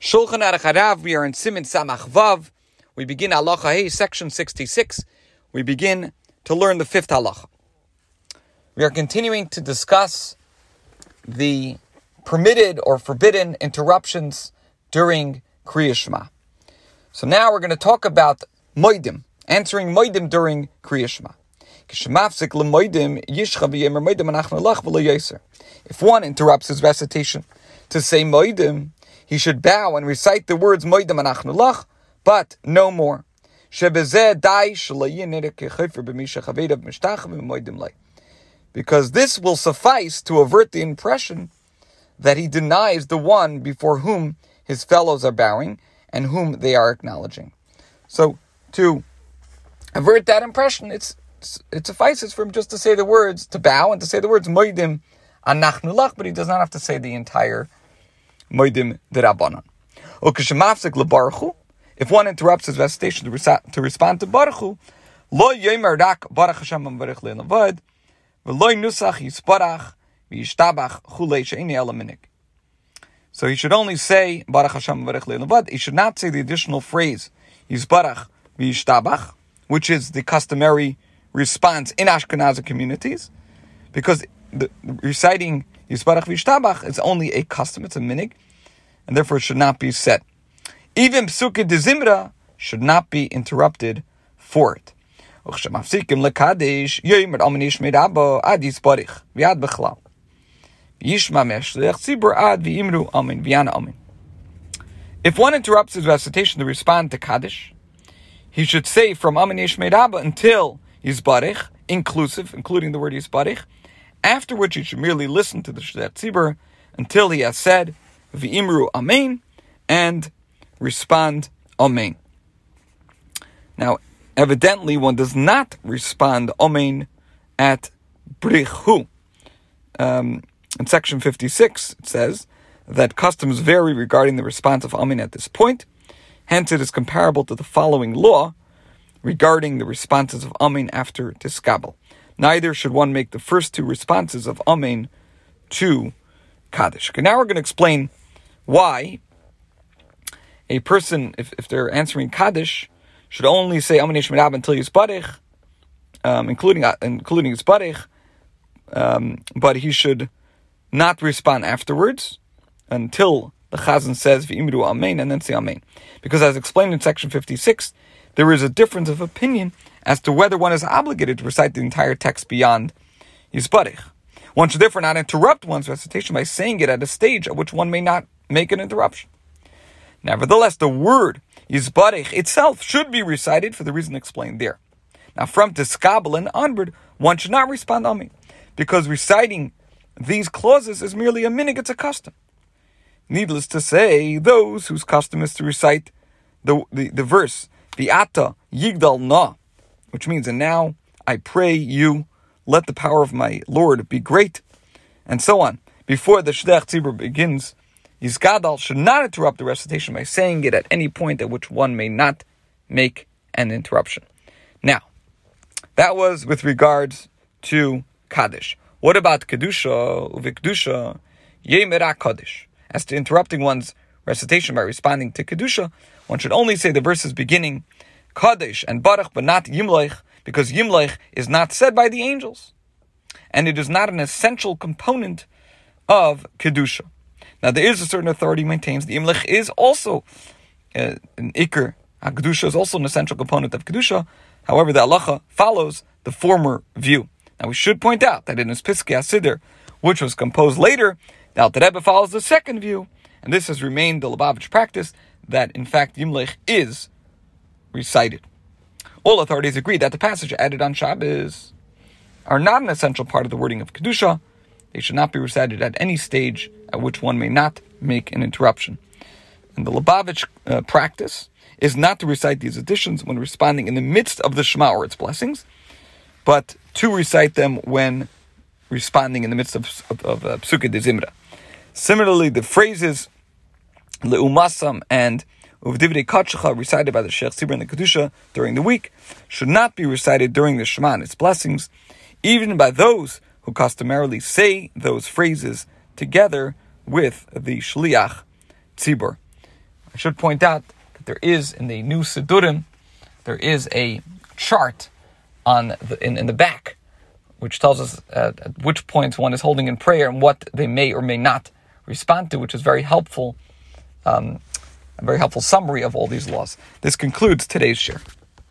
Shulchan Aruch Harav, we are in Siman Samach Vav. We begin Halacha Hey, section 66. We begin to learn the fifth halacha. We are continuing to discuss the permitted or forbidden interruptions during Kriya Shema. So now we're going to talk about Moidim, answering Moidim during Kriya Shema. If one interrupts his recitation to say Moidim, he should bow and recite the words Moidim Anachnu Lach, but no more. Because this will suffice to avert the impression that he denies the one before whom his fellows are bowing and whom they are acknowledging. So to avert that impression, it's it suffices for him just to say the words, to bow and to say the words Moidim Anachnu Lach, but he does not have to say the entire moidim derabanan. If one interrupts his recitation to, rec- to respond to Baruch lo yomer rak Baruch Hashem Baruch le'navad, v'lo nusach yisparach v'yishtabach chulei she'ini elaminik. So he should only say Baruch Hashem Baruch le'navad. He should not say the additional phrase Yisbarach v'yishtabach, which is the customary response in Ashkenazi communities, because the, reciting Yisbarach v'yishtabach is only a custom, it's a minig, and therefore it should not be said. Even psuke de zimra should not be interrupted for it. If one interrupts his recitation to respond to Kaddish, he should say from Amen Yishmei Rabba until Yisbarich, inclusive, including the word Yisbarich, after which he should merely listen to the Tzibur until he has said V'imru Amen and respond Amen. Now, evidently, one does not respond Amen at Brichu. Um, in section 56, it says that customs vary regarding the response of Amen at this point. Hence, it is comparable to the following law regarding the responses of Amen after Tiskabel. Neither should one make the first two responses of Amen to Kaddish. Okay, now we're going to explain why a person, if, if they're answering Kaddish, should only say Amen Yishmirab until Yisbarich, um, including uh, including Yisbarich, um, but he should not respond afterwards until the Chazan says V'imru Amen and then say Amen. Because as explained in section 56, there is a difference of opinion as to whether one is obligated to recite the entire text beyond Yisbarich. One should therefore not interrupt one's recitation by saying it at a stage at which one may not make an interruption. Nevertheless, the word Yisbarich itself should be recited for the reason explained there. Now, from Tiskabel and onward, one should not respond Amen, because reciting these clauses is merely a minig, it's a custom. Needless to say, those whose custom is to recite the, the, the verse, the Yigdal Na, which means, and now I pray you, let the power of my Lord be great, and so on. Before the Shliach Tzibur begins, Yizgadal should not interrupt the recitation by saying it at any point at which one may not make an interruption. Now, that was with regards to Kaddish. What about Kedusha, Uvikdusha, Yemera Kaddish? As to interrupting one's recitation by responding to Kedusha, one should only say the verses beginning Kaddish and Baruch, but not Yimlech, because Yimlech is not said by the angels. And it is not an essential component of Kedusha. Now, there is a certain authority maintains the Yimlech is also uh, an Iker. Kedusha is also an essential component of Kedusha. However, the halacha follows the former view. Now, we should point out that in his Piskei HaSiddur, which was composed later, the Alter Rebbe follows the second view, and this has remained the Lubavitch practice that, in fact, Yimlech is recited. All authorities agree that the passage added on Shabbos are not an essential part of the wording of Kedusha. They should not be recited at any stage at which one may not make an interruption. And the Lubavitch uh, practice is not to recite these additions when responding in the midst of the Shema or its blessings, but to recite them when responding in the midst of, of, of uh, Psukei de Zimra. Similarly, the phrases leumasam and uvdivide kachacha recited by the Shliach Tzibur and the Kedusha during the week should not be recited during the Shema and its blessings, even by those who customarily say those phrases together with the Shliach Tzibur. I should point out that there is in the new Sidurim, there is a chart on the, in, in the back which tells us at, at which points one is holding in prayer and what they may or may not respond to, which is very helpful um, a very helpful summary of all these laws. This concludes today's share.